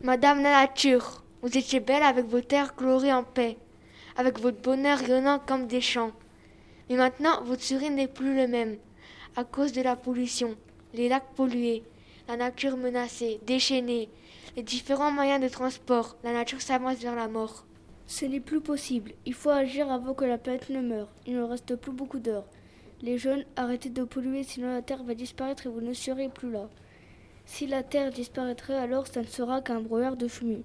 Madame la nature, vous étiez belle avec vos terres colorées en paix, avec votre bonheur rayonnant comme des champs. Mais maintenant, votre sourire n'est plus le même, à cause de la pollution, les lacs pollués, la nature menacée, déchaînée, les différents moyens de transport, la nature s'avance vers la mort. Ce n'est plus possible. Il faut agir avant que la planète ne meure. Il ne reste plus beaucoup d'heures. Les jeunes, arrêtez de polluer, sinon la Terre va disparaître et vous ne serez plus là. Si la Terre disparaîtrait, alors ça ne sera qu'un brouillard de fumée.